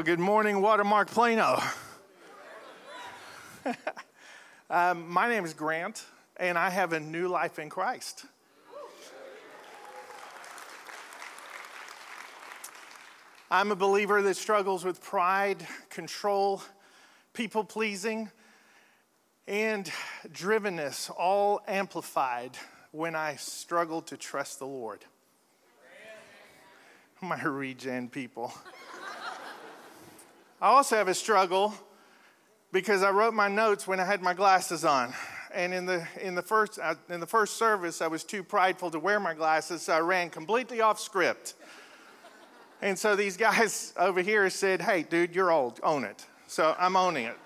Well, good morning, Watermark Plano. um, my name is Grant, and I have a new life in Christ. I'm a believer that struggles with pride, control, people pleasing, and drivenness, all amplified when I struggle to trust the Lord. My regen people. I also have a struggle because I wrote my notes when I had my glasses on. And in the, in, the first, in the first service, I was too prideful to wear my glasses, so I ran completely off script. And so these guys over here said, Hey, dude, you're old, own it. So I'm owning it.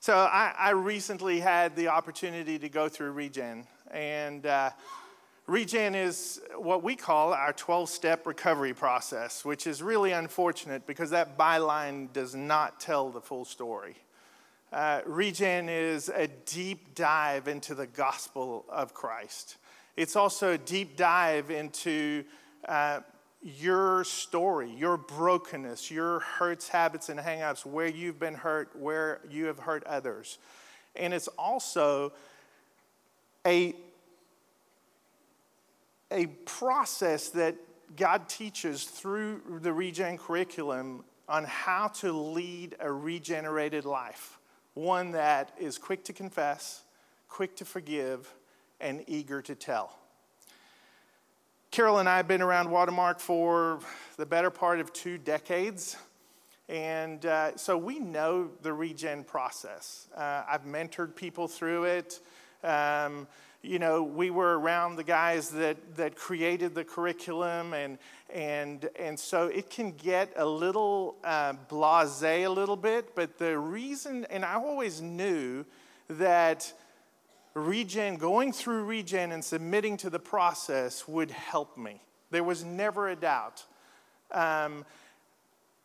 So I, I recently had the opportunity to go through Regen. And uh, Regen is what we call our 12 step recovery process, which is really unfortunate because that byline does not tell the full story. Uh, Regen is a deep dive into the gospel of Christ. It's also a deep dive into uh, your story, your brokenness, your hurts, habits, and hangups, where you've been hurt, where you have hurt others. And it's also a a process that God teaches through the Regen curriculum on how to lead a regenerated life, one that is quick to confess, quick to forgive, and eager to tell. Carol and I have been around Watermark for the better part of two decades. And uh, so we know the regen process. Uh, I've mentored people through it. Um, you know, we were around the guys that, that created the curriculum, and, and, and so it can get a little uh, blase a little bit. But the reason, and I always knew that regen, going through regen and submitting to the process would help me. There was never a doubt. Um,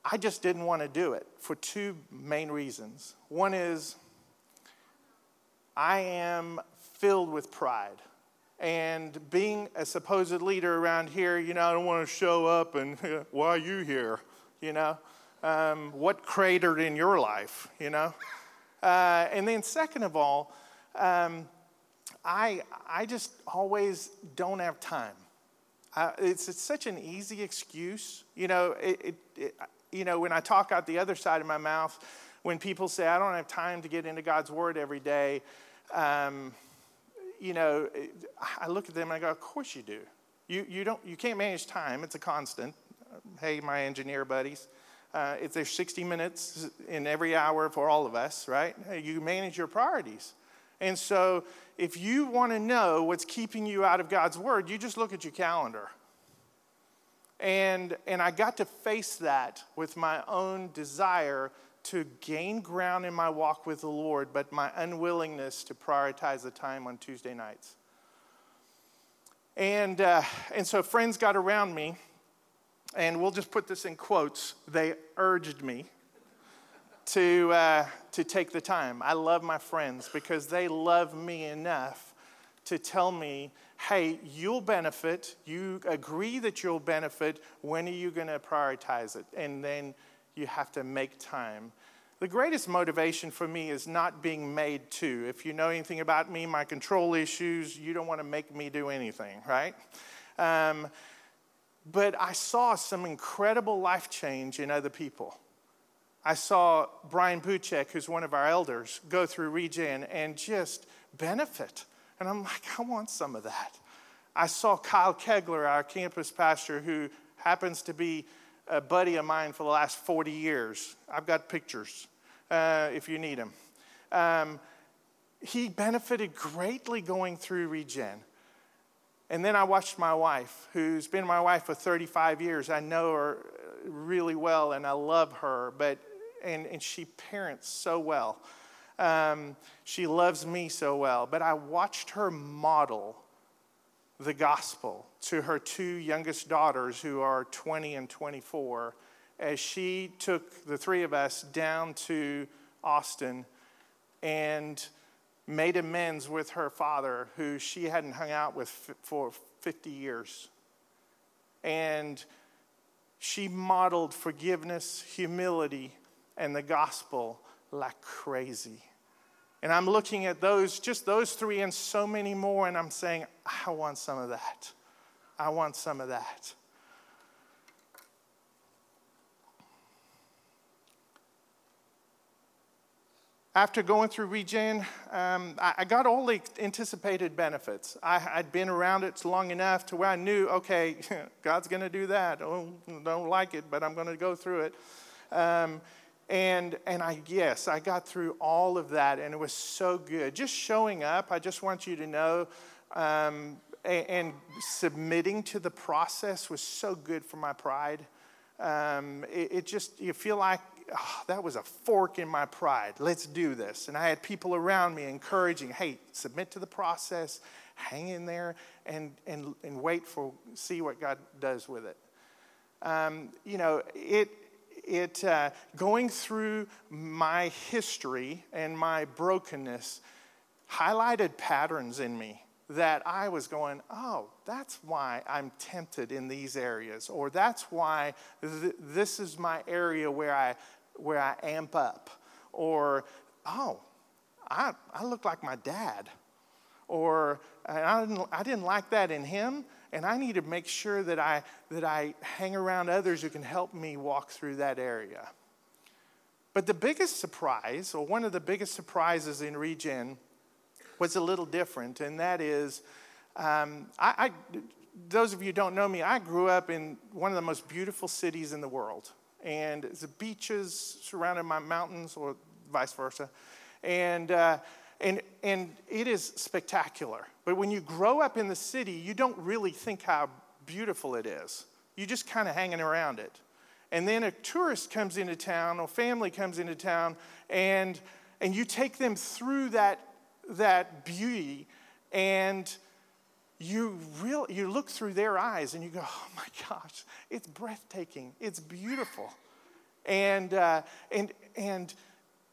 I just didn't want to do it for two main reasons. One is I am filled with pride. And being a supposed leader around here, you know, I don't want to show up and, why are you here? You know, um, what cratered in your life, you know? Uh, and then, second of all, um, I, I just always don't have time. It's, it's such an easy excuse. You know, it, it, it, you know, when I talk out the other side of my mouth, when people say, I don't have time to get into God's Word every day, um, you know, I look at them and I go, of course you do. You, you, don't, you can't manage time, it's a constant. Hey, my engineer buddies. Uh, if there's 60 minutes in every hour for all of us, right? You manage your priorities. And so, if you want to know what's keeping you out of God's word, you just look at your calendar. And, and I got to face that with my own desire to gain ground in my walk with the Lord, but my unwillingness to prioritize the time on Tuesday nights. And, uh, and so friends got around me, and we'll just put this in quotes. They urged me to, uh, to take the time. I love my friends because they love me enough to tell me, hey, you'll benefit. You agree that you'll benefit. When are you going to prioritize it? And then you have to make time. The greatest motivation for me is not being made to. If you know anything about me, my control issues, you don't want to make me do anything, right? Um, but I saw some incredible life change in other people. I saw Brian Buchek, who's one of our elders, go through Regen and just benefit. And I'm like, I want some of that. I saw Kyle Kegler, our campus pastor, who happens to be a buddy of mine for the last 40 years. I've got pictures uh, if you need them. Um, he benefited greatly going through Regen. And then I watched my wife, who's been my wife for 35 years. I know her really well and I love her, but, and, and she parents so well. Um, she loves me so well. But I watched her model the gospel to her two youngest daughters, who are 20 and 24, as she took the three of us down to Austin and made amends with her father, who she hadn't hung out with for 50 years. And she modeled forgiveness, humility, and the gospel like crazy. And I'm looking at those, just those three, and so many more, and I'm saying, I want some of that. I want some of that. After going through Regen, um, I, I, got all the anticipated benefits. I, had been around it long enough to where I knew, okay, God's going to do that. Oh, don't like it, but I'm going to go through it. Um, and, and I, yes, I got through all of that, and it was so good. Just showing up, I just want you to know, um, and, and, submitting to the process was so good for my pride. Um, it, it, just, you feel like oh, that was a fork in my pride. Let's do this. And I had people around me encouraging, hey, submit to the process, hang in there, and, and, and wait for, see what God does with it. Um, you know, it, it uh, going through my history and my brokenness highlighted patterns in me that I was going, oh, that's why I'm tempted in these areas, or that's why th- this is my area where I where I amp up, or oh, I I look like my dad, or I didn't I didn't like that in him, and I need to make sure that I, that I hang around others who can help me walk through that area. But the biggest surprise, or one of the biggest surprises in Regen, was a little different, and that is, um, I, I, those of you who don't know me, I grew up in one of the most beautiful cities in the world. And the beaches surrounded by mountains, or vice versa. And, uh, and, and it is spectacular. But when you grow up in the city, you don't really think how beautiful it is. You're just kind of hanging around it. And then a tourist comes into town, or family comes into town, and, and you take them through that, that beauty, and you, real, you look through their eyes and you go, oh my gosh, it's breathtaking, it's beautiful. And, uh, and, and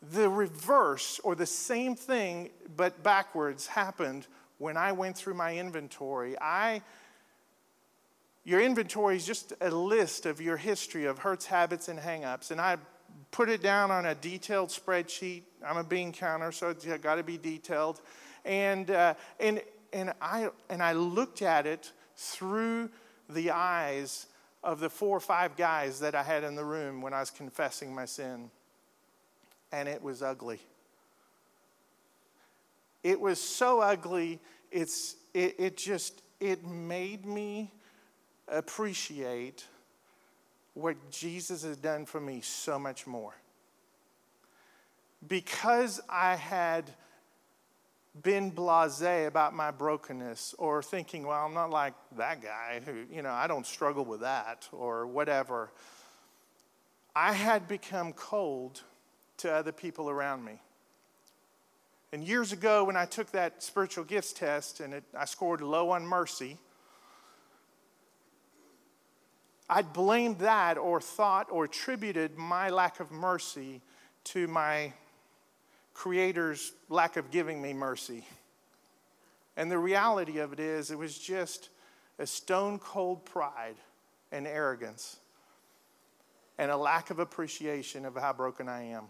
the reverse, or the same thing but backwards, happened when I went through my inventory. I, your inventory is just a list of your history of hurts, habits, and hangups. And I put it down on a detailed spreadsheet. I'm a bean counter, so it's got to be detailed. And, uh, and, and, I, and I looked at it through the eyes of the four or five guys that I had in the room when I was confessing my sin and it was ugly. It was so ugly, it's, it, it just, it made me appreciate what Jesus has done for me so much more. Because I had been blase about my brokenness or thinking, well, I'm not like that guy who, you know, I don't struggle with that or whatever. I had become cold to other people around me. And years ago, when I took that spiritual gifts test and it, I scored low on mercy, I'd blamed that or thought or attributed my lack of mercy to my Creator's lack of giving me mercy. And the reality of it is, it was just a stone cold pride and arrogance and a lack of appreciation of how broken I am.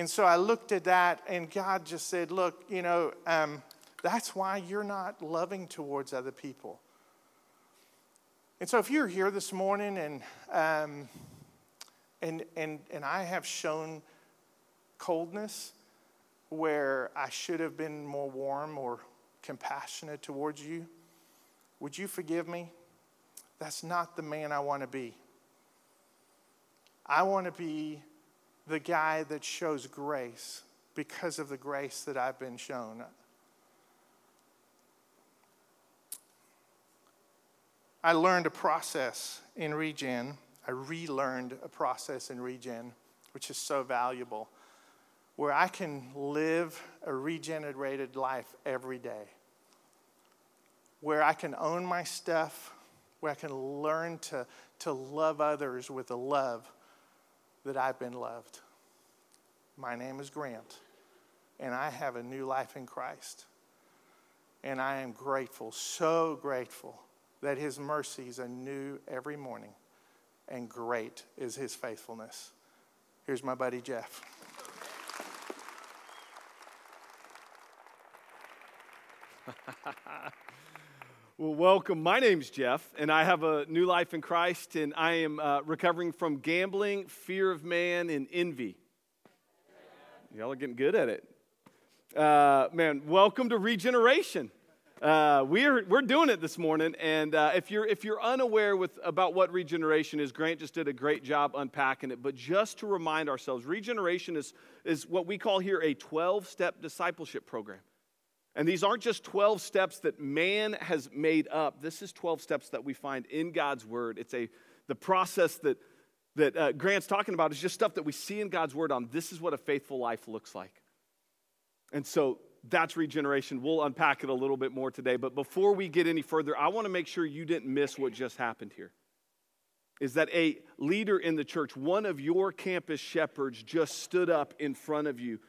And so I looked at that, and God just said, Look, you know, um, that's why you're not loving towards other people. And so if you're here this morning and, um, and, and, and I have shown coldness where I should have been more warm or compassionate towards you, would you forgive me? That's not the man I want to be. I want to be the guy that shows grace because of the grace that I've been shown. I learned a process in regen. I relearned a process in regen, which is so valuable, where I can live a regenerated life every day, where I can own my stuff, where I can learn to, to love others with a love that I've been loved. My name is Grant, and I have a new life in Christ. And I am grateful, so grateful that his mercies are new every morning, and great is his faithfulness. Here's my buddy Jeff. well, welcome. My name's Jeff, and I have a new life in Christ, and I am uh, recovering from gambling, fear of man, and envy. Y'all are getting good at it. Uh, man, welcome to Regeneration. Uh, we're, we're doing it this morning, and uh, if, you're, if you're unaware with, about what regeneration is, Grant just did a great job unpacking it. But just to remind ourselves, regeneration is, is what we call here a 12 step discipleship program. And these aren't just 12 steps that man has made up. This is 12 steps that we find in God's word. It's a the process that that uh, Grant's talking about is just stuff that we see in God's word on this is what a faithful life looks like. And so that's regeneration. We'll unpack it a little bit more today. But before we get any further, I want to make sure you didn't miss what just happened here. Is that a leader in the church, one of your campus shepherds, just stood up in front of you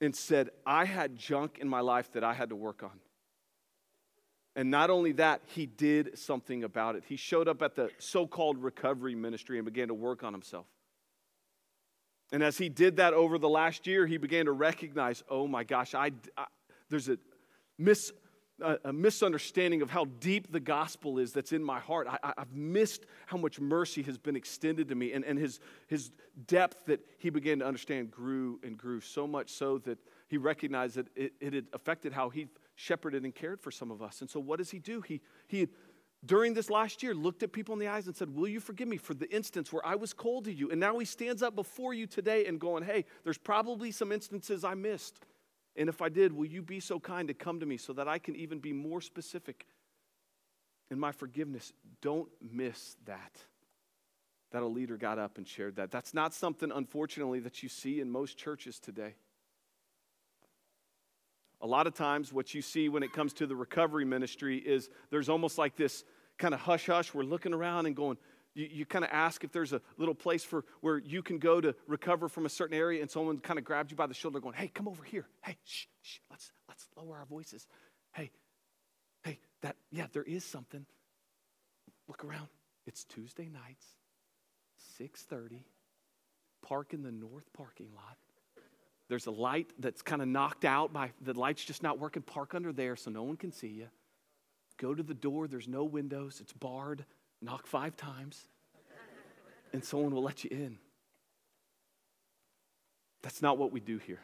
and said, I had junk in my life that I had to work on. And not only that, he did something about it. He showed up at the so called recovery ministry and began to work on himself. And as he did that over the last year, he began to recognize, oh my gosh, I, I there's a, mis, a, misunderstanding of how deep the gospel is that's in my heart. I, have missed how much mercy has been extended to me. And, and his, his depth that he began to understand grew and grew, so much so that he recognized that it, it had affected how he shepherded and cared for some of us. And so, what does he do? He, he during this last year looked at people in the eyes and said, Will you forgive me for the instance where I was cold to you? And now he stands up before you today and going, Hey, there's probably some instances I missed. And if I did, will you be so kind to come to me so that I can even be more specific in my forgiveness? Don't miss that. That a leader got up and shared that. That's not something, unfortunately, that you see in most churches today. A lot of times, what you see when it comes to the recovery ministry is there's almost like this kind of hush hush. We're looking around and going, you, you kind of ask if there's a little place for where you can go to recover from a certain area, and someone kind of grabs you by the shoulder, going, "Hey, come over here. Hey, shh, shh, let's let's lower our voices. Hey, hey, that yeah, there is something. Look around. It's Tuesday nights, six thirty. Park in the north parking lot. There's a light that's kind of knocked out by the light's just not working. Park under there so no one can see you. Go to the door, there's no windows, it's barred. Knock five times, and someone will let you in. That's not what we do here.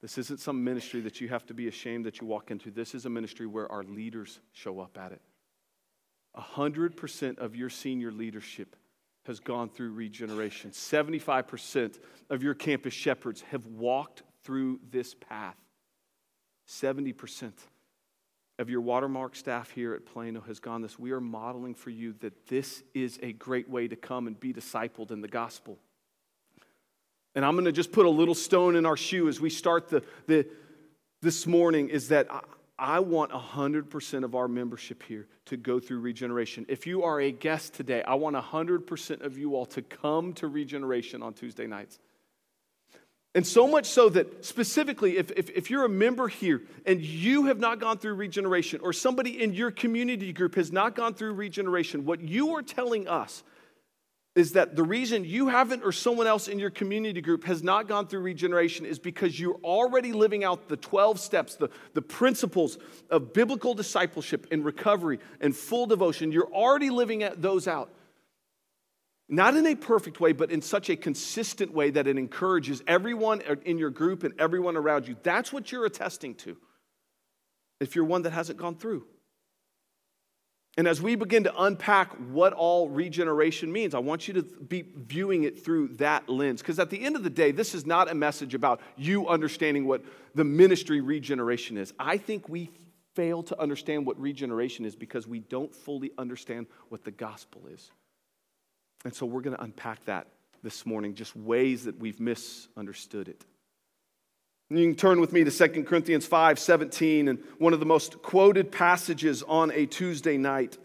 This isn't some ministry that you have to be ashamed that you walk into. This is a ministry where our leaders show up at it. 100% of your senior leadership has gone through regeneration. 75% of your campus shepherds have walked through this path. 70% of your watermark staff here at Plano has gone this. We are modeling for you that this is a great way to come and be discipled in the gospel. And I'm going to just put a little stone in our shoe as we start the, the this morning is that I want 100% of our membership here to go through regeneration. If you are a guest today, I want 100% of you all to come to regeneration on Tuesday nights. And so much so that specifically, if, if, if, you're a member here and you have not gone through regeneration, or somebody in your community group has not gone through regeneration, what you are telling us is that the reason you haven't or someone else in your community group has not gone through regeneration is because you're already living out the 12 steps, the, the principles of biblical discipleship and recovery and full devotion. You're already living those out. Not in a perfect way, but in such a consistent way that it encourages everyone in your group and everyone around you. That's what you're attesting to if you're one that hasn't gone through. And as we begin to unpack what all regeneration means, I want you to be viewing it through that lens. Because at the end of the day, this is not a message about you understanding what the ministry regeneration is. I think we fail to understand what regeneration is because we don't fully understand what the gospel is. And so we're going to unpack that this morning, just ways that we've misunderstood it. You can turn with me to 2 Corinthians 5 17, and one of the most quoted passages on a Tuesday night.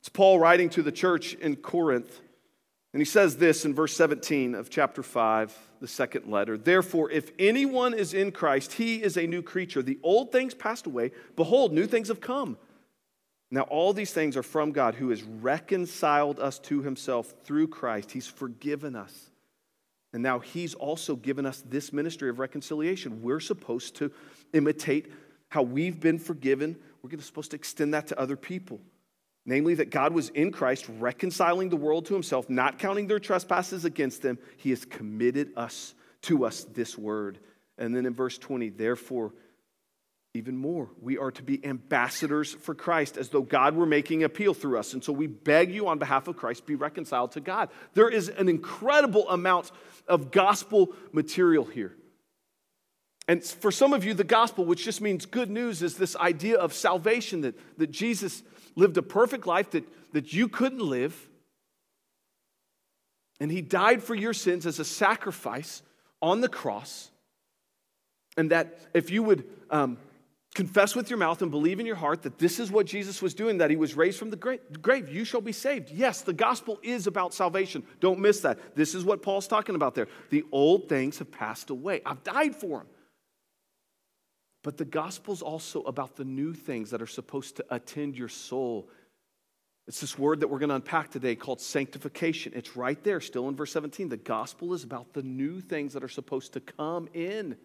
It's Paul writing to the church in Corinth. And he says this in verse 17 of chapter 5, the second letter. Therefore, if anyone is in Christ, he is a new creature. The old things passed away. Behold, new things have come. Now, all these things are from God who has reconciled us to himself through Christ. He's forgiven us. And now he's also given us this ministry of reconciliation. We're supposed to imitate how we've been forgiven. We're supposed to extend that to other people. Namely, that God was in Christ reconciling the world to himself, not counting their trespasses against them. He has committed us to us this word. And then in verse 20, therefore, even more. We are to be ambassadors for Christ as though God were making appeal through us. And so we beg you on behalf of Christ, be reconciled to God. There is an incredible amount of gospel material here. And for some of you, the gospel, which just means good news, is this idea of salvation that, that Jesus lived a perfect life that, that you couldn't live. And he died for your sins as a sacrifice on the cross. And that if you would um, confess with your mouth and believe in your heart that this is what Jesus was doing, that he was raised from the grave, you shall be saved. Yes, the gospel is about salvation. Don't miss that. This is what Paul's talking about there. The old things have passed away. I've died for them. But the gospel's also about the new things that are supposed to attend your soul. It's this word that we're going to unpack today called sanctification. It's right there, still in verse 17. The gospel is about the new things that are supposed to come in.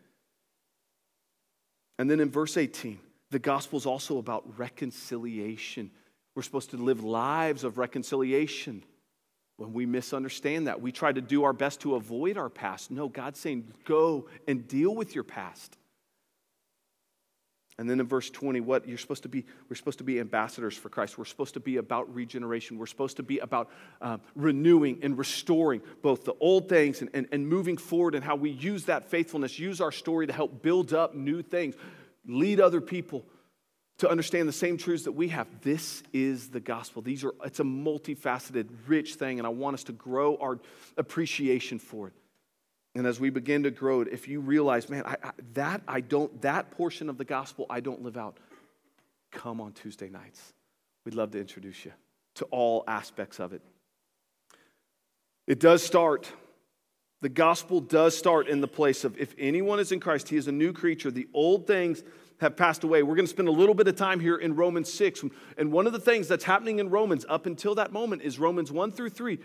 And then in verse 18, the gospel is also about reconciliation. We're supposed to live lives of reconciliation. When we misunderstand that, we try to do our best to avoid our past. No, God's saying, go and deal with your past. And then in verse 20, what you're supposed to be, we're supposed to be ambassadors for Christ. We're supposed to be about regeneration. We're supposed to be about um, renewing and restoring both the old things and, and, and moving forward and how we use that faithfulness, use our story to help build up new things, lead other people to understand the same truths that we have. This is the gospel. These are, it's a multifaceted, rich thing, and I want us to grow our appreciation for it. And as we begin to grow if you realize, man, I, I, that I don't, that portion of the gospel I don't live out, come on Tuesday nights. We'd love to introduce you to all aspects of it. It does start, the gospel does start in the place of if anyone is in Christ, he is a new creature. The old things have passed away. We're going to spend a little bit of time here in Romans 6. And one of the things that's happening in Romans up until that moment is Romans 1 through 3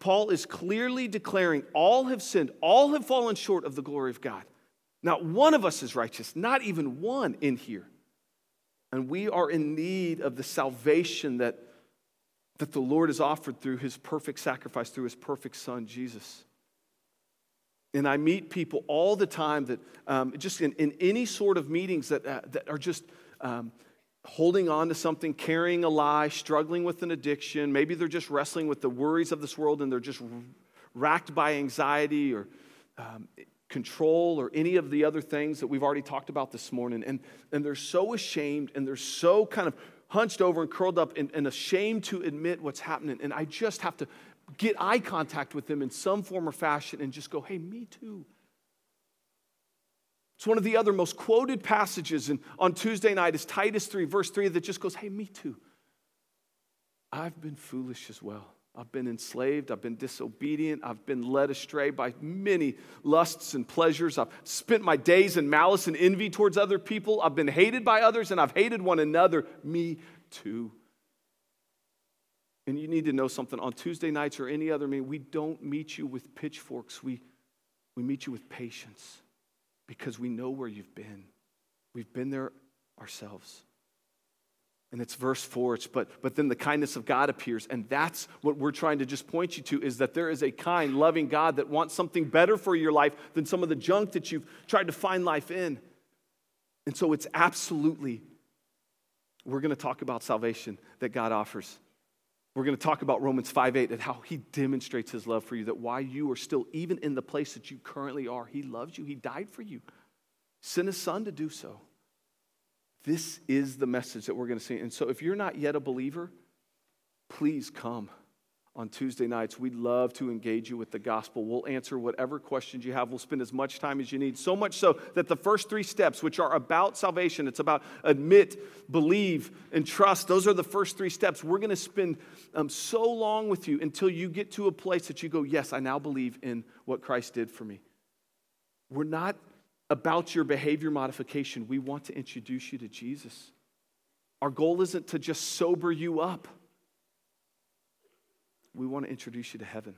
Paul is clearly declaring all have sinned, all have fallen short of the glory of God. Not one of us is righteous, not even one in here. And we are in need of the salvation that, that the Lord has offered through his perfect sacrifice, through his perfect son, Jesus. And I meet people all the time that, um, just in, in any sort of meetings that, uh, that are just um, holding on to something, carrying a lie, struggling with an addiction. Maybe they're just wrestling with the worries of this world and they're just racked by anxiety or um, control or any of the other things that we've already talked about this morning. And, and they're so ashamed and they're so kind of hunched over and curled up and, and ashamed to admit what's happening. And I just have to get eye contact with them in some form or fashion and just go, hey, me too. It's one of the other most quoted passages in, on Tuesday night is Titus 3, verse 3, that just goes, Hey, me too. I've been foolish as well. I've been enslaved. I've been disobedient. I've been led astray by many lusts and pleasures. I've spent my days in malice and envy towards other people. I've been hated by others and I've hated one another. Me too. And you need to know something. On Tuesday nights or any other meeting, we don't meet you with pitchforks, we, we meet you with patience because we know where you've been. We've been there ourselves. And it's verse 4, it's, but, but then the kindness of God appears. And that's what we're trying to just point you to is that there is a kind, loving God that wants something better for your life than some of the junk that you've tried to find life in. And so it's absolutely, we're going to talk about salvation that God offers. We're going to talk about Romans 5 8 and how he demonstrates his love for you, that why you are still, even in the place that you currently are, he loves you. He died for you, sent his son to do so. This is the message that we're going to see. And so if you're not yet a believer, please come on Tuesday nights. We'd love to engage you with the gospel. We'll answer whatever questions you have. We'll spend as much time as you need. So much so that the first three steps, which are about salvation, it's about admit, believe, and trust. Those are the first three steps. We're going to spend um, so long with you until you get to a place that you go, Yes, I now believe in what Christ did for me. We're not about your behavior modification. We want to introduce you to Jesus. Our goal isn't to just sober you up. We want to introduce you to heaven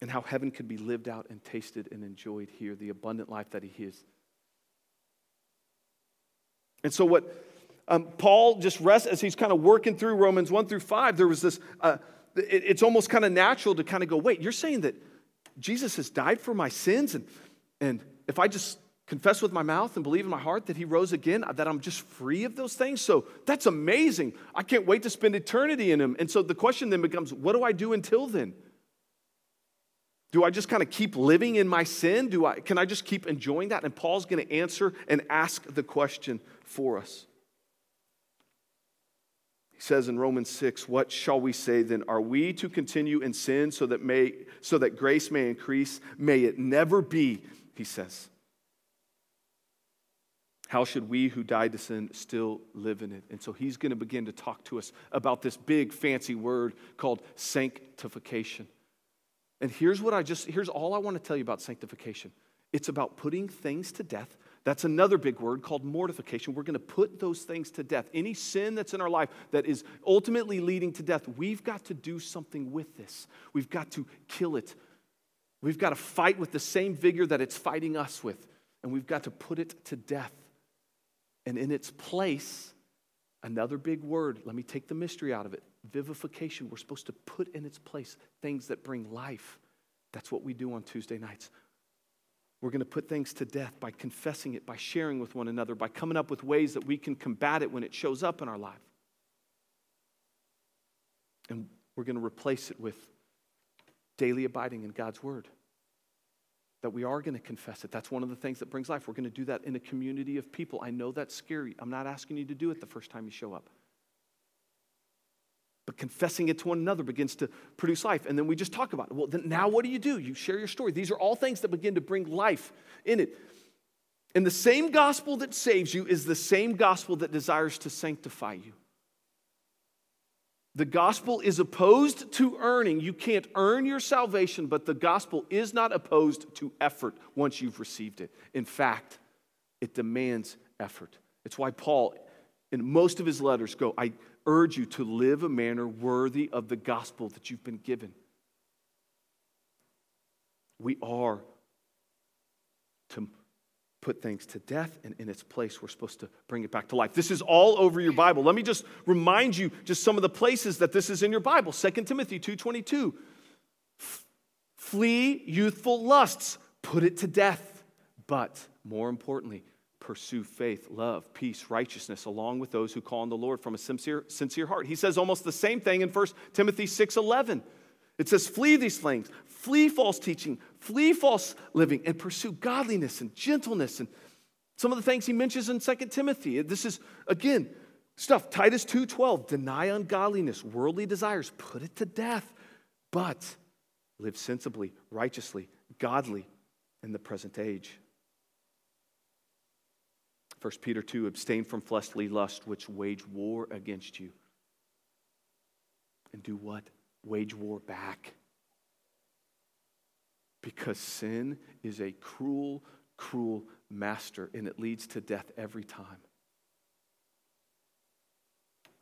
and how heaven could be lived out and tasted and enjoyed here, the abundant life that He is. And so, what um, Paul just rests as he's kind of working through Romans 1 through 5, there was this, uh, it, it's almost kind of natural to kind of go, wait, you're saying that Jesus has died for my sins, and, and if I just confess with my mouth and believe in my heart that he rose again, that I'm just free of those things. So that's amazing. I can't wait to spend eternity in him. And so the question then becomes what do I do until then? Do I just kind of keep living in my sin? Do I can I just keep enjoying that? And Paul's going to answer and ask the question for us. He says in Romans 6, what shall we say then? Are we to continue in sin so that may so that grace may increase? May it never be, he says. How should we who died to sin still live in it? And so he's going to begin to talk to us about this big fancy word called sanctification. And here's what I just, here's all I want to tell you about sanctification it's about putting things to death. That's another big word called mortification. We're going to put those things to death. Any sin that's in our life that is ultimately leading to death, we've got to do something with this. We've got to kill it. We've got to fight with the same vigor that it's fighting us with, and we've got to put it to death. And in its place, another big word, let me take the mystery out of it vivification. We're supposed to put in its place things that bring life. That's what we do on Tuesday nights. We're going to put things to death by confessing it, by sharing with one another, by coming up with ways that we can combat it when it shows up in our life. And we're going to replace it with daily abiding in God's Word that we are going to confess it. That's one of the things that brings life. We're going to do that in a community of people. I know that's scary. I'm not asking you to do it the first time you show up. But confessing it to one another begins to produce life. And then we just talk about it. Well, then now what do you do? You share your story. These are all things that begin to bring life in it. And the same gospel that saves you is the same gospel that desires to sanctify you. The gospel is opposed to earning. You can't earn your salvation, but the gospel is not opposed to effort once you've received it. In fact, it demands effort. It's why Paul, in most of his letters, go, I urge you to live a manner worthy of the gospel that you've been given. We are to put things to death and in its place we're supposed to bring it back to life. This is all over your bible. Let me just remind you just some of the places that this is in your bible. 2 timothy 2.22 flee youthful lusts put it to death. But more importantly pursue faith love peace righteousness along with those who call on the lord from a sincere, sincere heart. He says almost the same thing in 1 timothy 6.11 it says, flee these things, flee false teaching, flee false living, and pursue godliness and gentleness and some of the things he mentions in 2 Timothy. This is, again, stuff. Titus 2.12, deny ungodliness, worldly desires, put it to death, but live sensibly, righteously, godly in the present age. 1 Peter 2, abstain from fleshly lust which wage war against you. And do what? wage war back. Because sin is a cruel, cruel master, and it leads to death every time.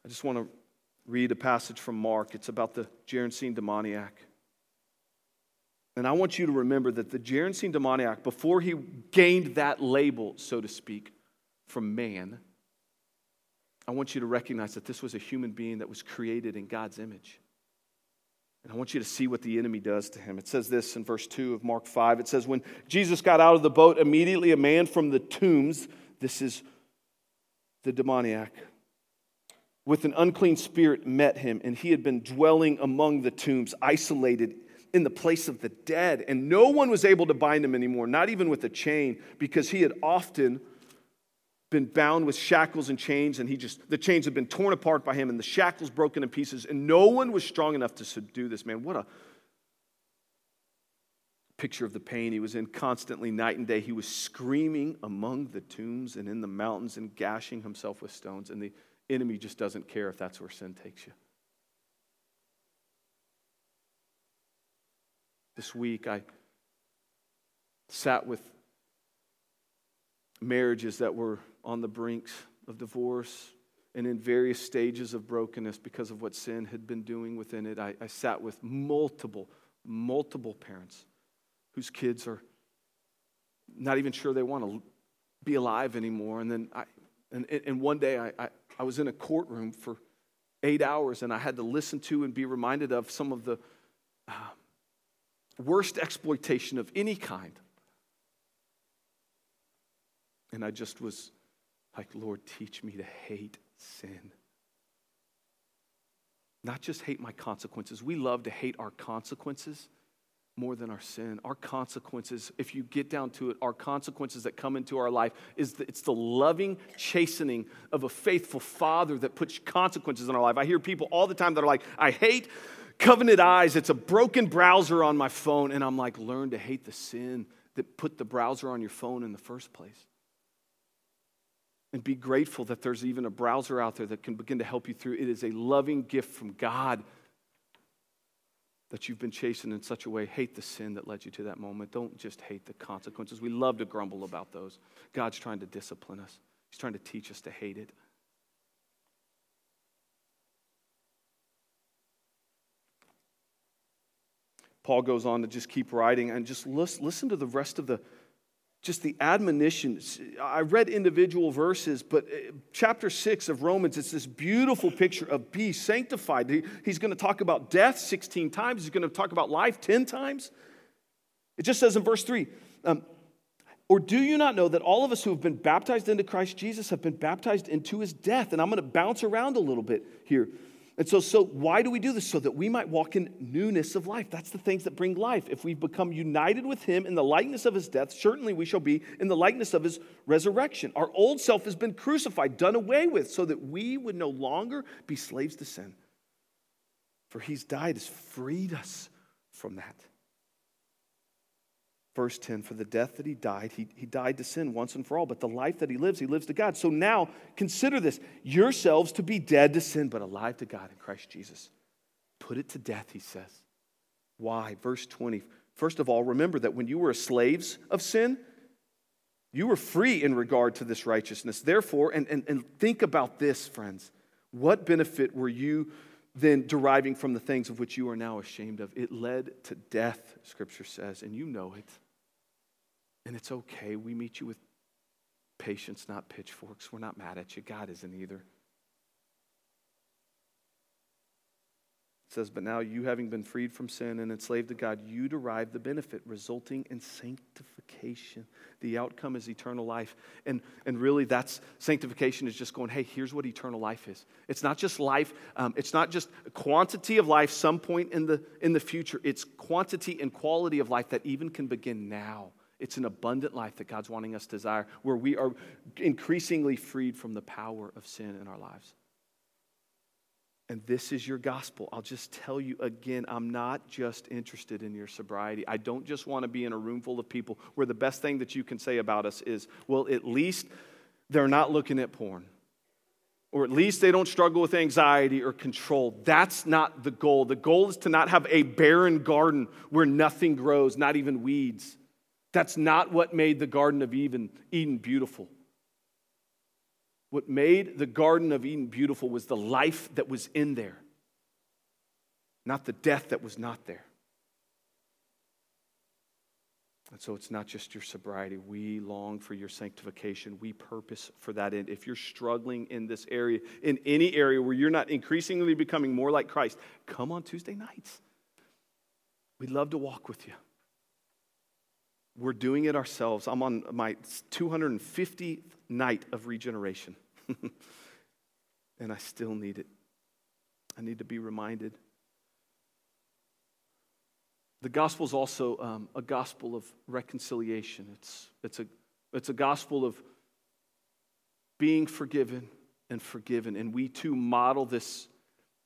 I just want to read a passage from Mark. It's about the Gerasene demoniac. And I want you to remember that the Gerasene demoniac, before he gained that label, so to speak, from man, I want you to recognize that this was a human being that was created in God's image. And I want you to see what the enemy does to him. It says this in verse 2 of Mark 5. It says, When Jesus got out of the boat, immediately a man from the tombs, this is the demoniac, with an unclean spirit met him, and he had been dwelling among the tombs, isolated in the place of the dead. And no one was able to bind him anymore, not even with a chain, because he had often been bound with shackles and chains, and he just, the chains had been torn apart by him, and the shackles broken in pieces, and no one was strong enough to subdue this man. What a picture of the pain he was in constantly, night and day. He was screaming among the tombs and in the mountains and gashing himself with stones, and the enemy just doesn't care if that's where sin takes you. This week, I sat with marriages that were on the brinks of divorce, and in various stages of brokenness because of what sin had been doing within it. I, I sat with multiple, multiple parents whose kids are not even sure they want to be alive anymore. And then I, and, and one day I, I, I was in a courtroom for eight hours and I had to listen to and be reminded of some of the uh, worst exploitation of any kind. And I just was like, Lord, teach me to hate sin. Not just hate my consequences. We love to hate our consequences more than our sin. Our consequences, if you get down to it, our consequences that come into our life is the, it's the loving chastening of a faithful father that puts consequences in our life. I hear people all the time that are like, I hate covenant eyes. It's a broken browser on my phone. And I'm like, learn to hate the sin that put the browser on your phone in the first place. And be grateful that there's even a browser out there that can begin to help you through. It is a loving gift from God that you've been chasing in such a way. Hate the sin that led you to that moment. Don't just hate the consequences. We love to grumble about those. God's trying to discipline us, He's trying to teach us to hate it. Paul goes on to just keep writing and just listen to the rest of the just the admonition. I read individual verses, but uh, chapter six of Romans, it's this beautiful picture of be sanctified. He's going to talk about death 16 times, he's going to talk about life 10 times. It just says in verse three, um, or do you not know that all of us who have been baptized into Christ Jesus have been baptized into his death? And I'm going to bounce around a little bit here. And so, so why do we do this? So that we might walk in newness of life. That's the things that bring life. If we've become united with him in the likeness of his death, certainly we shall be in the likeness of his resurrection. Our old self has been crucified, done away with, so that we would no longer be slaves to sin. For he's died, has freed us from that. Verse 10 For the death that he died, he, he died to sin once and for all, but the life that he lives, he lives to God. So now consider this yourselves to be dead to sin, but alive to God in Christ Jesus. Put it to death, he says. Why? Verse 20. First of all, remember that when you were slaves of sin, you were free in regard to this righteousness. Therefore, and, and, and think about this, friends. What benefit were you then deriving from the things of which you are now ashamed of? It led to death, Scripture says, and you know it. And it's okay. We meet you with patience, not pitchforks. We're not mad at you. God isn't either. It says, But now you, having been freed from sin and enslaved to God, you derive the benefit, resulting in sanctification. The outcome is eternal life. And, and really, that's sanctification is just going, hey, here's what eternal life is. It's not just life, um, it's not just quantity of life some point in the, in the future, it's quantity and quality of life that even can begin now. It's an abundant life that God's wanting us to desire, where we are increasingly freed from the power of sin in our lives. And this is your gospel. I'll just tell you again, I'm not just interested in your sobriety. I don't just want to be in a room full of people where the best thing that you can say about us is, well, at least they're not looking at porn. Or at least they don't struggle with anxiety or control. That's not the goal. The goal is to not have a barren garden where nothing grows, not even weeds. That's not what made the Garden of Eden, Eden beautiful. What made the Garden of Eden beautiful was the life that was in there, not the death that was not there. And so it's not just your sobriety. We long for your sanctification. We purpose for that end. If you're struggling in this area, in any area where you're not increasingly becoming more like Christ, come on Tuesday nights. We'd love to walk with you. We're doing it ourselves. I'm on my 250th night of regeneration, and I still need it. I need to be reminded. The gospel is also um, a gospel of reconciliation. It's, it's, a, it's a gospel of being forgiven and forgiven. And we too model this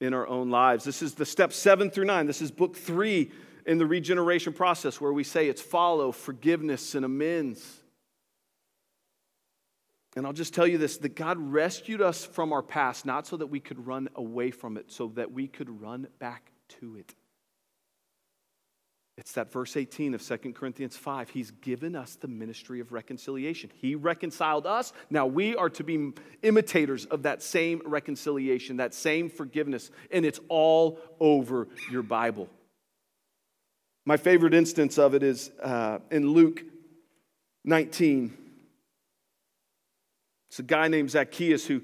in our own lives. This is the step seven through nine. This is book three in the regeneration process where we say it's follow, forgiveness, and amends. And I'll just tell you this that God rescued us from our past, not so that we could run away from it, so that we could run back to it. It's that verse 18 of 2 Corinthians 5. He's given us the ministry of reconciliation. He reconciled us. Now we are to be imitators of that same reconciliation, that same forgiveness. And it's all over your Bible. My favorite instance of it is uh, in Luke 19. It's a guy named Zacchaeus who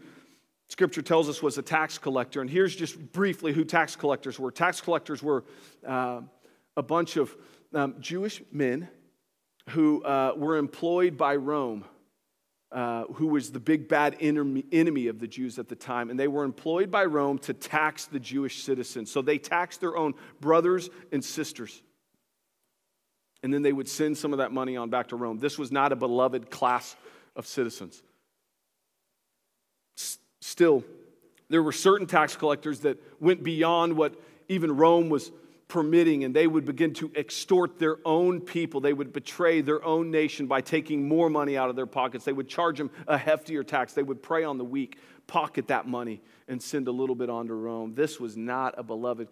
scripture tells us was a tax collector. And here's just briefly who tax collectors were tax collectors were. Uh, a bunch of um, Jewish men who uh, were employed by Rome, uh, who was the big bad enemy of the Jews at the time. And they were employed by Rome to tax the Jewish citizens. So they taxed their own brothers and sisters. And then they would send some of that money on back to Rome. This was not a beloved class of citizens. S- still, there were certain tax collectors that went beyond what even Rome was permitting, and they would begin to extort their own people. They would betray their own nation by taking more money out of their pockets. They would charge them a heftier tax. They would prey on the weak, pocket that money, and send a little bit on to Rome. This was not a beloved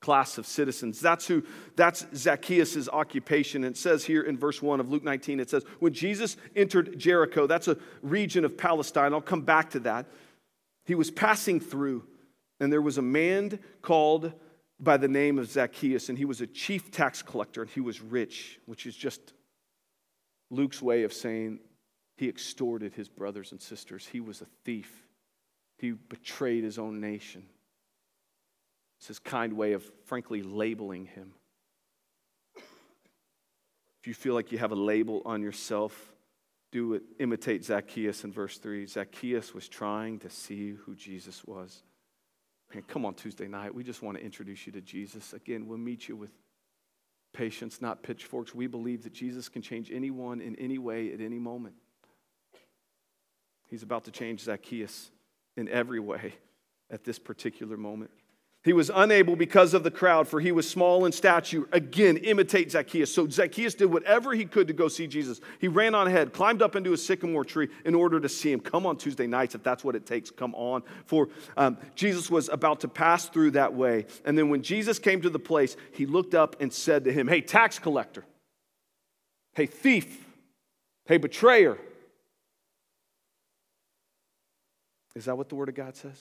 class of citizens. That's who, that's Zacchaeus' occupation. And it says here in verse 1 of Luke 19, it says, When Jesus entered Jericho, that's a region of Palestine. I'll come back to that. He was passing through, and there was a man called by the name of Zacchaeus, and he was a chief tax collector, and he was rich, which is just Luke's way of saying he extorted his brothers and sisters. He was a thief. He betrayed his own nation. It's his kind way of, frankly, labeling him. If you feel like you have a label on yourself, do it. Imitate Zacchaeus in verse 3. Zacchaeus was trying to see who Jesus was. Man, come on Tuesday night. We just want to introduce you to Jesus. Again, we'll meet you with patience, not pitchforks. We believe that Jesus can change anyone in any way at any moment. He's about to change Zacchaeus in every way at this particular moment. He was unable because of the crowd, for he was small in stature. Again, imitate Zacchaeus. So Zacchaeus did whatever he could to go see Jesus. He ran on ahead, climbed up into a sycamore tree in order to see him. Come on Tuesday nights if that's what it takes. Come on. For um, Jesus was about to pass through that way. And then when Jesus came to the place, he looked up and said to him, Hey, tax collector. Hey, thief. Hey, betrayer. Is that what the Word of God says?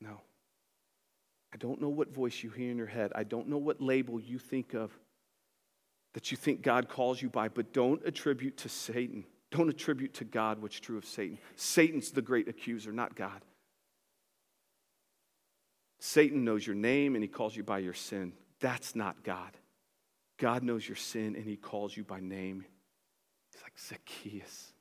No. I don't know what voice you hear in your head. I don't know what label you think of that you think God calls you by, but don't attribute to Satan. Don't attribute to God what's true of Satan. Satan's the great accuser, not God. Satan knows your name and he calls you by your sin. That's not God. God knows your sin and he calls you by name. He's like Zacchaeus.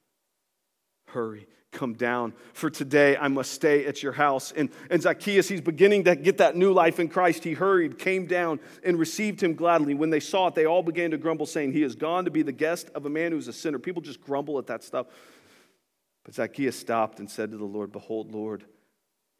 Hurry, come down, for today I must stay at your house. And, and Zacchaeus, he's beginning to get that new life in Christ. He hurried, came down, and received him gladly. When they saw it, they all began to grumble, saying, He has gone to be the guest of a man who's a sinner. People just grumble at that stuff. But Zacchaeus stopped and said to the Lord, Behold, Lord,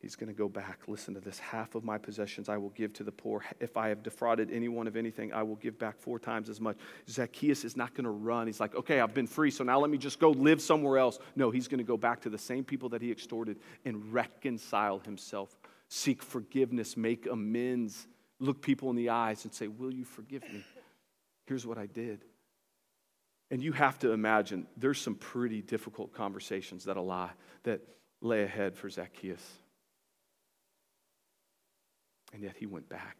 He's going to go back. Listen to this. Half of my possessions I will give to the poor. If I have defrauded anyone of anything, I will give back four times as much. Zacchaeus is not going to run. He's like, okay, I've been free, so now let me just go live somewhere else. No, he's going to go back to the same people that he extorted and reconcile himself, seek forgiveness, make amends, look people in the eyes and say, Will you forgive me? Here's what I did. And you have to imagine there's some pretty difficult conversations that lie that lay ahead for Zacchaeus. And yet he went back.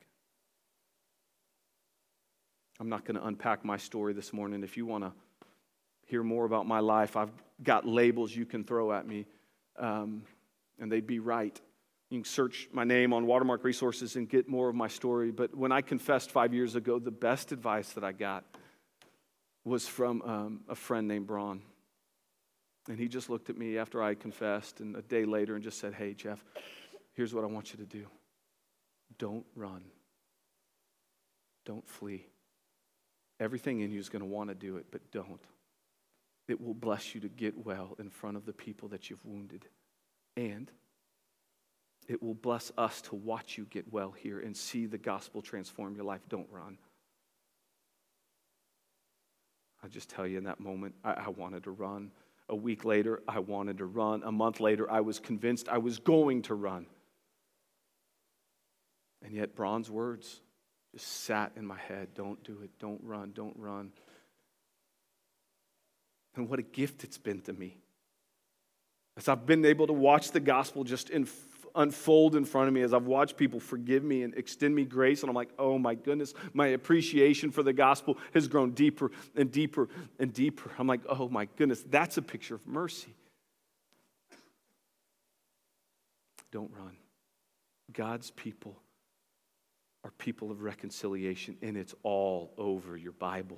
I'm not going to unpack my story this morning. If you want to hear more about my life, I've got labels you can throw at me, um, and they'd be right. You can search my name on Watermark Resources and get more of my story. But when I confessed five years ago, the best advice that I got was from um, a friend named Braun. And he just looked at me after I confessed and a day later and just said, Hey, Jeff, here's what I want you to do. Don't run. Don't flee. Everything in you is going to want to do it, but don't. It will bless you to get well in front of the people that you've wounded. And it will bless us to watch you get well here and see the gospel transform your life. Don't run. I just tell you in that moment, I, I, wanted to run. A week later, I wanted to run. A month later, I was convinced I was going to run. And yet, Braun's words just sat in my head. Don't do it. Don't run. Don't run. And what a gift it's been to me. As I've been able to watch the gospel just in, unfold in front of me, as I've watched people forgive me and extend me grace, and I'm like, oh my goodness, my appreciation for the gospel has grown deeper and deeper and deeper. I'm like, oh my goodness, that's a picture of mercy. Don't run. God's people are people of reconciliation, and it's all over your Bible.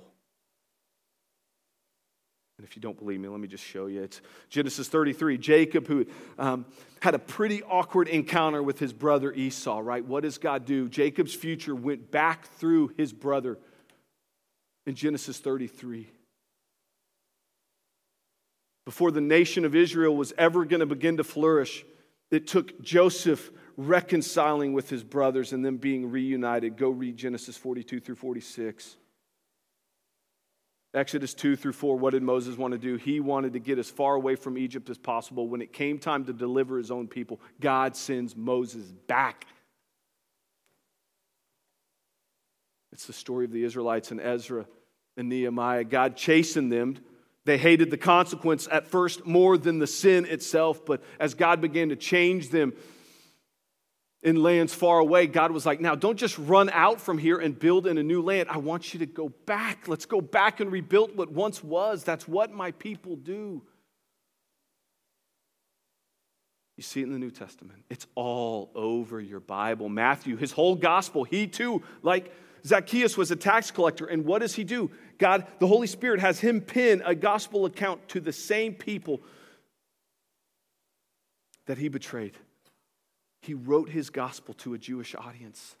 And if you don't believe me, let me just show you. It's Genesis 33. Jacob, who um, had a pretty awkward encounter with his brother Esau, right? What does God do? Jacob's future went back through his brother in Genesis 33. Before the nation of Israel was ever going to begin to flourish, it took Joseph reconciling with his brothers and then being reunited. Go read Genesis 42 through 46. Exodus 2 through 4, what did Moses want to do? He wanted to get as far away from Egypt as possible. When it came time to deliver his own people, God sends Moses back. It's the story of the Israelites and Ezra and Nehemiah. God chastened them. They hated the consequence at first more than the sin itself, but as God began to change them, in lands far away, God was like, now don't just run out from here and build in a new land. I want you to go back. Let's go back and rebuild what once was. That's what my people do. You see it in the New Testament. It's all over your Bible. Matthew, his whole gospel, he too, like Zacchaeus, was a tax collector. And what does he do? God, the Holy Spirit, has him pin a gospel account to the same people that he betrayed he wrote his gospel to a Jewish audience.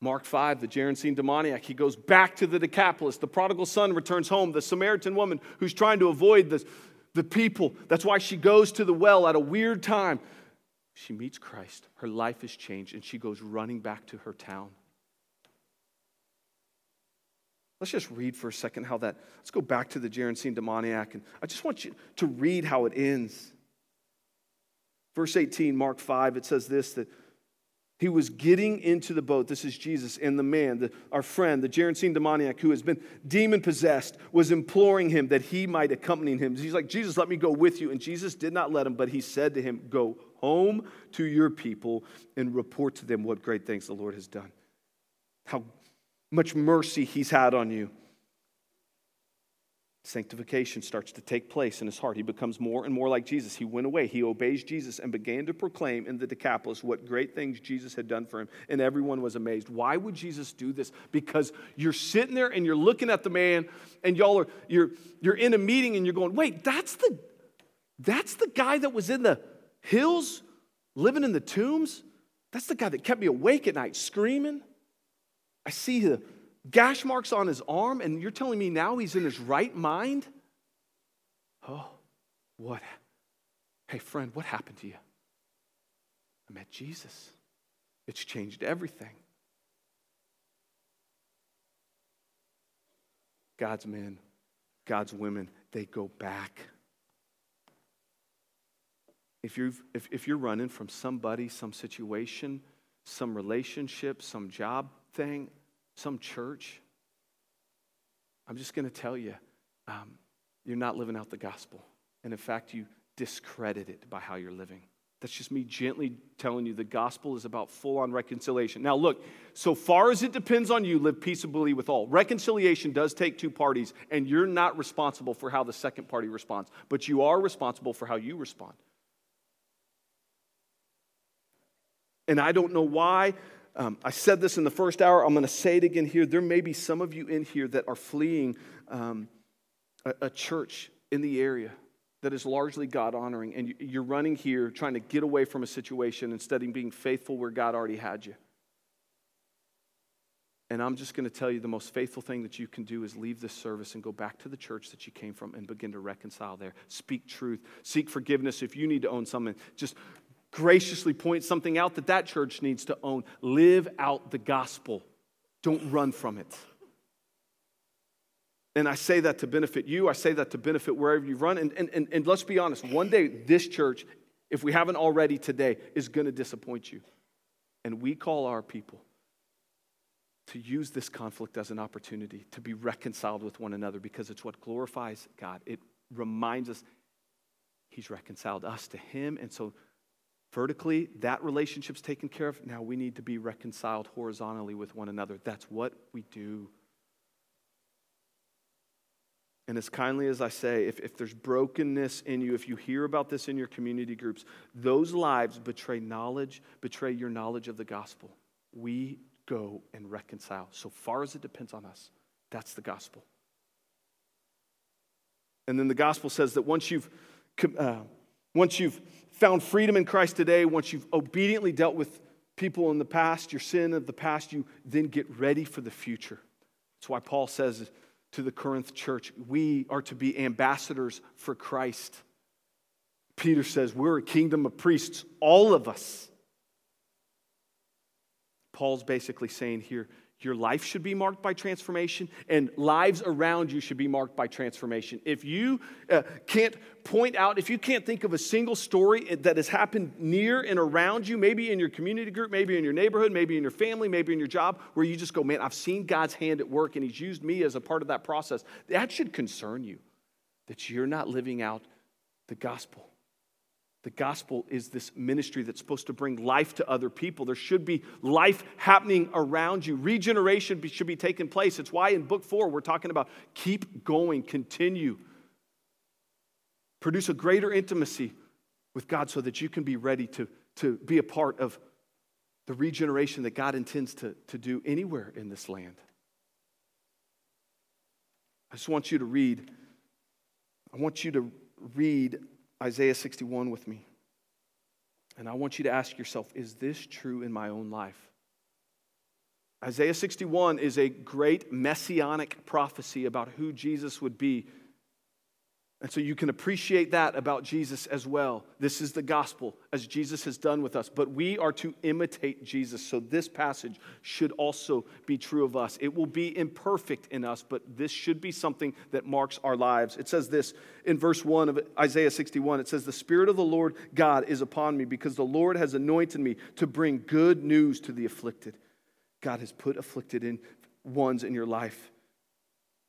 Mark 5, the Gerasene demoniac, he goes back to the Decapolis. The prodigal son returns home. The Samaritan woman who's trying to avoid the, the people, that's why she goes to the well at a weird time. She meets Christ. Her life is changed, and she goes running back to her town. Let's just read for a second how that, let's go back to the Gerasene demoniac. And I just want you to read how it ends. Verse 18, Mark 5, it says this that he was getting into the boat. This is Jesus, and the man, the, our friend, the Gerasene demoniac, who has been demon possessed, was imploring him that he might accompany him. He's like, Jesus, let me go with you. And Jesus did not let him, but he said to him, Go home to your people and report to them what great things the Lord has done, how much mercy he's had on you. Sanctification starts to take place in his heart. He becomes more and more like Jesus. He went away. He obeys Jesus and began to proclaim in the Decapolis what great things Jesus had done for him. And everyone was amazed. Why would Jesus do this? Because you're sitting there and you're looking at the man, and y'all are you're you're in a meeting and you're going, wait, that's the that's the guy that was in the hills living in the tombs? That's the guy that kept me awake at night screaming. I see the gash marks on his arm, and you're telling me now he's in his right mind? Oh, what? Hey, friend, what happened to you? I met Jesus. It's changed everything. God's men, God's women, they go back. If, you if, if you're running from somebody, some situation, some relationship, some job thing, some church, I'm just going to tell you, um, you're not living out the gospel. And in fact, you discredit it by how you're living. That's just me gently telling you the gospel is about full on reconciliation. Now, look, so far as it depends on you, live peaceably with all. Reconciliation does take two parties, and you're not responsible for how the second party responds, but you are responsible for how you respond. And I don't know why um, I said this in the first hour. I'm going to say it again here. There may be some of you in here that are fleeing um, a, a church in the area that is largely God honoring, and you're running here trying to get away from a situation instead of being faithful where God already had you. And I'm just going to tell you the most faithful thing that you can do is leave this service and go back to the church that you came from and begin to reconcile there. Speak truth. Seek forgiveness if you need to own something. Just graciously point something out that that church needs to own. Live out the gospel, don't run from it. And I say that to benefit you. I say that to benefit wherever you run. And, and, and, and let's be honest, one day this church, if we haven't already today, is going to disappoint you. And we call our people to use this conflict as an opportunity to be reconciled with one another because it's what glorifies God. It reminds us He's reconciled us to Him. And so, vertically, that relationship's taken care of. Now we need to be reconciled horizontally with one another. That's what we do. And as kindly as I say, if, if there's brokenness in you, if you hear about this in your community groups, those lives betray knowledge, betray your knowledge of the gospel. We go and reconcile. So far as it depends on us, that's the gospel. And then the gospel says that once you've, uh, once you've found freedom in Christ today, once you've obediently dealt with people in the past, your sin of the past, you then get ready for the future. That's why Paul says to the Corinth church, we are to be ambassadors for Christ. Peter says, we're a kingdom of priests, all of us. Paul's basically saying here, your life should be marked by transformation, and lives around you should be marked by transformation. If you uh, can't point out, if you can't think of a single story that has happened near and around you, maybe in your community group, maybe in your neighborhood, maybe in your family, maybe in your job, where you just go, man, I've seen God's hand at work and He's used me as a part of that process, that should concern you that you're not living out the gospel. The gospel is this ministry that's supposed to bring life to other people. There should be life happening around you. Regeneration should be taking place. It's why in book four we're talking about keep going, continue. Produce a greater intimacy with God so that you can be ready to, to be a part of the regeneration that God intends to, to do anywhere in this land. I just want you to read. I want you to read Isaiah 61 with me. And I want you to ask yourself is this true in my own life? Isaiah 61 is a great messianic prophecy about who Jesus would be and so you can appreciate that about Jesus as well. This is the gospel, as Jesus has done with us. But we are to imitate Jesus. So this passage should also be true of us. It will be imperfect in us, but this should be something that marks our lives. It says this in verse 1 of Isaiah 61 it says, The Spirit of the Lord God is upon me because the Lord has anointed me to bring good news to the afflicted. God has put afflicted in ones in your life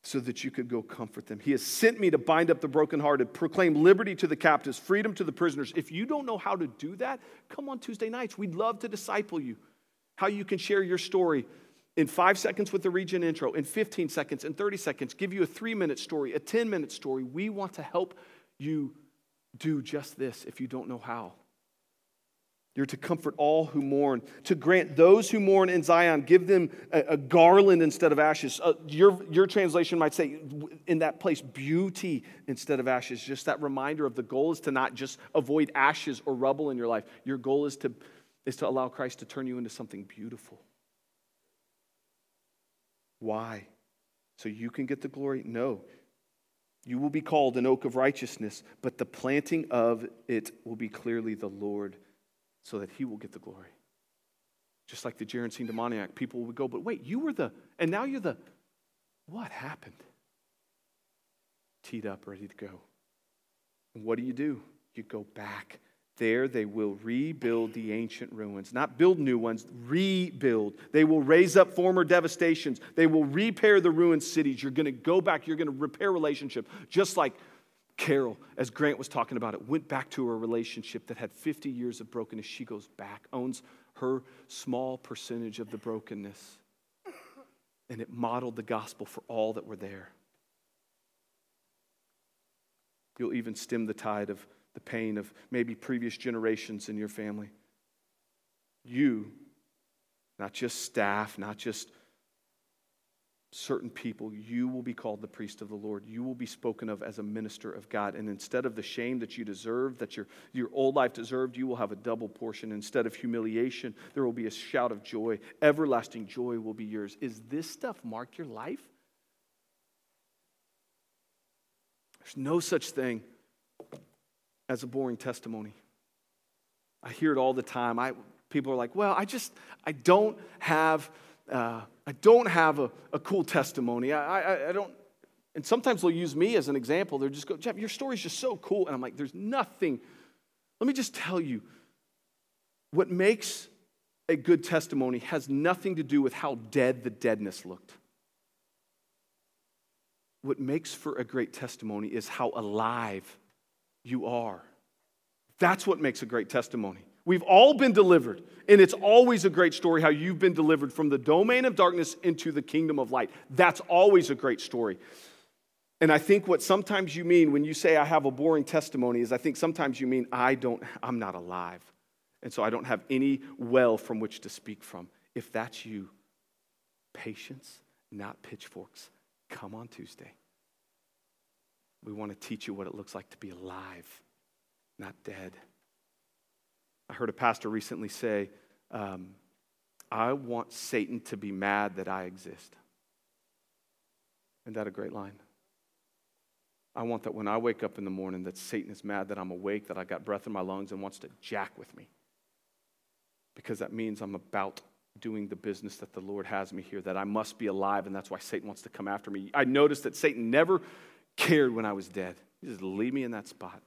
so that you could go comfort them. He has sent me to bind up the brokenhearted, proclaim liberty to the captives, freedom to the prisoners. If you don't know how to do that, come on Tuesday nights. We'd love to disciple you. How you can share your story in five seconds with the region intro, in 15 seconds, in 30 seconds, give you a three minute story, a 10 minute story. We want to help you do just this if you don't know how. You're to comfort all who mourn, to grant those who mourn in Zion, give them a, a garland instead of ashes. Uh, your, your translation might say, in that place, beauty instead of ashes. Just that reminder of the goal is to not just avoid ashes or rubble in your life. Your goal is to, is to allow Christ to turn you into something beautiful. Why? So you can get the glory? No. You will be called an oak of righteousness, but the planting of it will be clearly the Lord so that he will get the glory. Just like the Gerasene demoniac, people would go, but wait, you were the, and now you're the, what happened? Teed up, ready to go. And what do you do? You go back. There they will rebuild the ancient ruins, not build new ones, rebuild. They will raise up former devastations. They will repair the ruined cities. You're going to go back, you're going to repair relationship, just like Carol, as Grant was talking about it, went back to a relationship that had 50 years of brokenness. She goes back, owns her small percentage of the brokenness, and it modeled the gospel for all that were there. You'll even stem the tide of the pain of maybe previous generations in your family. You, not just staff, not just certain people, you will be called the priest of the Lord. You will be spoken of as a minister of God. And instead of the shame that you deserve, that your, your old life deserved, you will have a double portion. Instead of humiliation, there will be a shout of joy. Everlasting joy will be yours. Is this stuff mark your life? There's no such thing as a boring testimony. I hear it all the time. I, people are like, well, I just, I don't have uh, I don't have a, a cool testimony. I, I, I, don't, and sometimes they'll use me as an example. They'll just go, Jeff, your story's just so cool. And I'm like, there's nothing. Let me just tell you what makes a good testimony has nothing to do with how dead the deadness looked. What makes for a great testimony is how alive you are. That's what makes a great testimony. We've all been delivered, and it's always a great story how you've been delivered from the domain of darkness into the kingdom of light. That's always a great story. And I think what sometimes you mean when you say I have a boring testimony is I think sometimes you mean I don't I'm not alive. And so I don't have any well from which to speak from. If that's you, patience, not pitchforks. Come on Tuesday. We want to teach you what it looks like to be alive, not dead. I heard a pastor recently say, um, I want Satan to be mad that I exist. Isn't that a great line? I want that when I wake up in the morning that Satan is mad that I'm awake, that I got breath in my lungs and wants to jack with me. Because that means I'm about doing the business that the Lord has me here, that I must be alive, and that's why Satan wants to come after me. I noticed that Satan never cared when I was dead. He just leave me in that spot.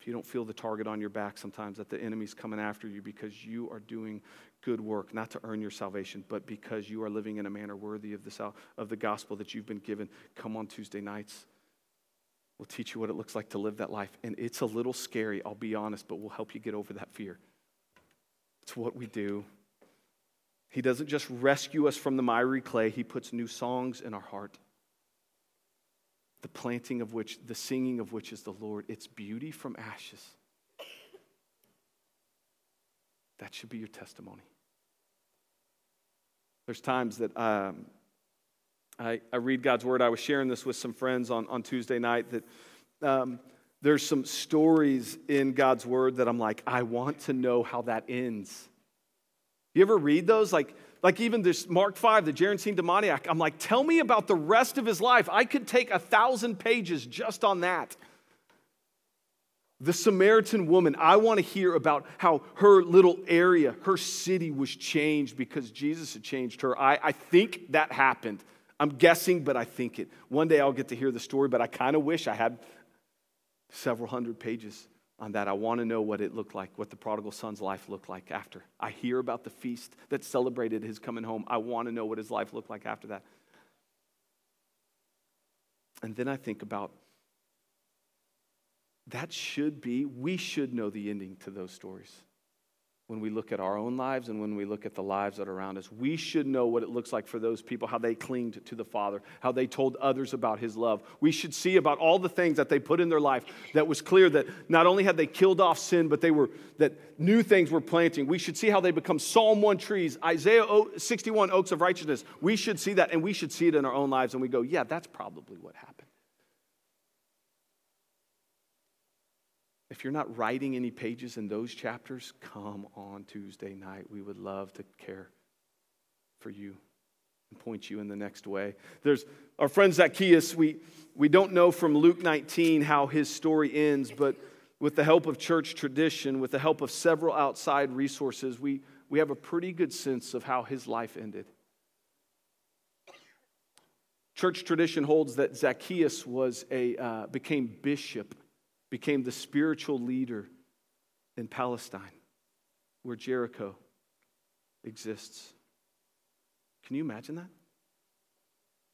If you don't feel the target on your back sometimes that the enemy's coming after you because you are doing good work, not to earn your salvation, but because you are living in a manner worthy of the, of the gospel that you've been given, come on Tuesday nights. We'll teach you what it looks like to live that life. And it's a little scary, I'll be honest, but we'll help you get over that fear. It's what we do. He doesn't just rescue us from the miry clay, He puts new songs in our heart. The planting of which, the singing of which is the Lord. It's beauty from ashes. That should be your testimony. There's times that um, I, I read God's word. I was sharing this with some friends on, on Tuesday night that um, there's some stories in God's word that I'm like, I want to know how that ends. You ever read those? Like, like even this Mark 5, the Gerasene demoniac. I'm like, tell me about the rest of his life. I could take a thousand pages just on that. The Samaritan woman, I want to hear about how her little area, her city was changed because Jesus had changed her. I, I think that happened. I'm guessing, but I think it. One day I'll get to hear the story, but I kind of wish I had several hundred pages on that. I want to know what it looked like, what the prodigal son's life looked like after. I hear about the feast that celebrated his coming home. I want to know what his life looked like after that. And then I think about that should be, we should know the ending to those stories when we look at our own lives and when we look at the lives that are around us. We should know what it looks like for those people, how they clinged to the Father, how they told others about His love. We should see about all the things that they put in their life that was clear that not only had they killed off sin, but they were, that new things were planting. We should see how they become Psalm 1 trees, Isaiah 61 oaks of righteousness. We should see that and we should see it in our own lives and we go, yeah, that's probably what happened. If you're not writing any pages in those chapters, come on Tuesday night. We would love to care for you and point you in the next way. There's our friend Zacchaeus. We, we don't know from Luke 19 how his story ends, but with the help of church tradition, with the help of several outside resources, we, we have a pretty good sense of how his life ended. Church tradition holds that Zacchaeus was a, uh, became bishop became the spiritual leader in Palestine, where Jericho exists. Can you imagine that?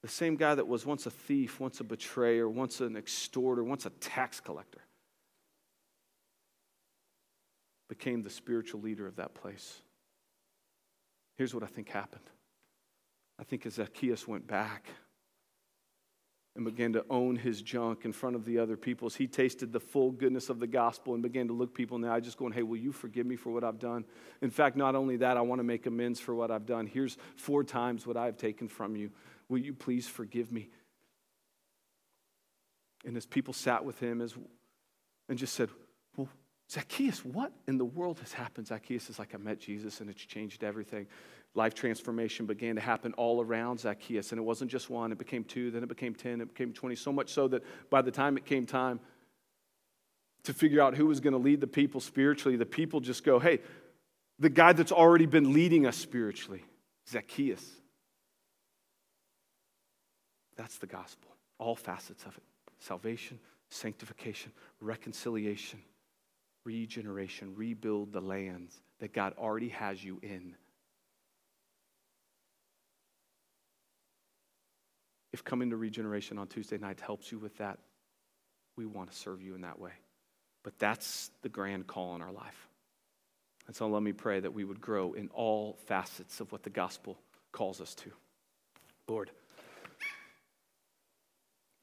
The same guy that was once a thief, once a betrayer, once an extorter, once a tax collector, became the spiritual leader of that place. Here's what I think happened I think as Zacchaeus went back, and began to own his junk in front of the other people as he tasted the full goodness of the gospel and began to look people in the eye, just going, Hey, will you forgive me for what I've done? In fact, not only that, I want to make amends for what I've done. Here's four times what I've taken from you. Will you please forgive me? And as people sat with him as, and just said, Well, Zacchaeus, what in the world has happened? Zacchaeus is like, I met Jesus and it's changed everything life transformation began to happen all around Zacchaeus. And it wasn't just one, it became two, then it became 10, it became 20, so much so that by the time it came time to figure out who was going to lead the people spiritually, the people just go, hey, the guy that's already been leading us spiritually, Zacchaeus. That's the gospel, all facets of it salvation, sanctification, reconciliation, regeneration, rebuild the lands that God already has you in. If coming to regeneration on Tuesday night helps you with that, we want to serve you in that way. But that's the grand call in our life. And so let me pray that we would grow in all facets of what the gospel calls us to. Lord,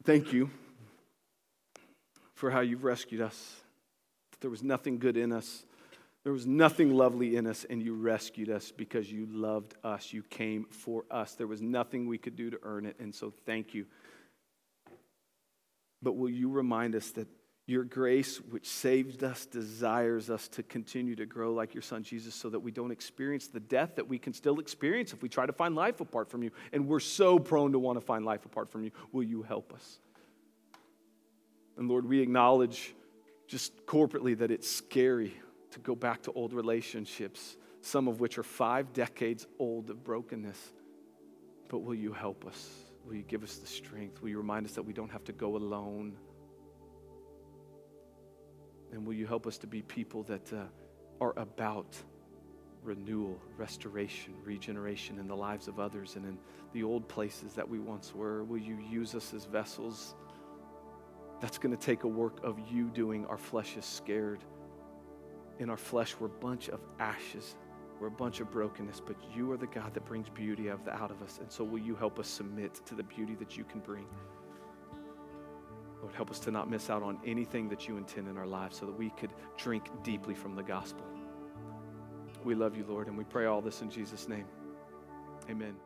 thank you for how you've rescued us. That there was nothing good in us, there was nothing lovely in us, and you rescued us because you loved us. You came for us. There was nothing we could do to earn it, and so thank you. But will you remind us that your grace, which saved us, desires us to continue to grow like your son Jesus so that we don't experience the death that we can still experience if we try to find life apart from you. And we're so prone to want to find life apart from you. Will you help us? And Lord, we acknowledge just corporately that it's scary to go back to old relationships, some of which are five decades old of brokenness. But will you help us? Will you give us the strength? Will you remind us that we don't have to go alone? And will you help us to be people that uh, are about renewal, restoration, regeneration in the lives of others and in the old places that we once were? Will you use us as vessels? That's going to take a work of you doing. Our flesh is scared. In our flesh, we're a bunch of ashes. We're a bunch of brokenness, but you are the God that brings beauty out of us. And so, will you help us submit to the beauty that you can bring? Lord, help us to not miss out on anything that you intend in our lives so that we could drink deeply from the gospel. We love you, Lord, and we pray all this in Jesus' name. Amen.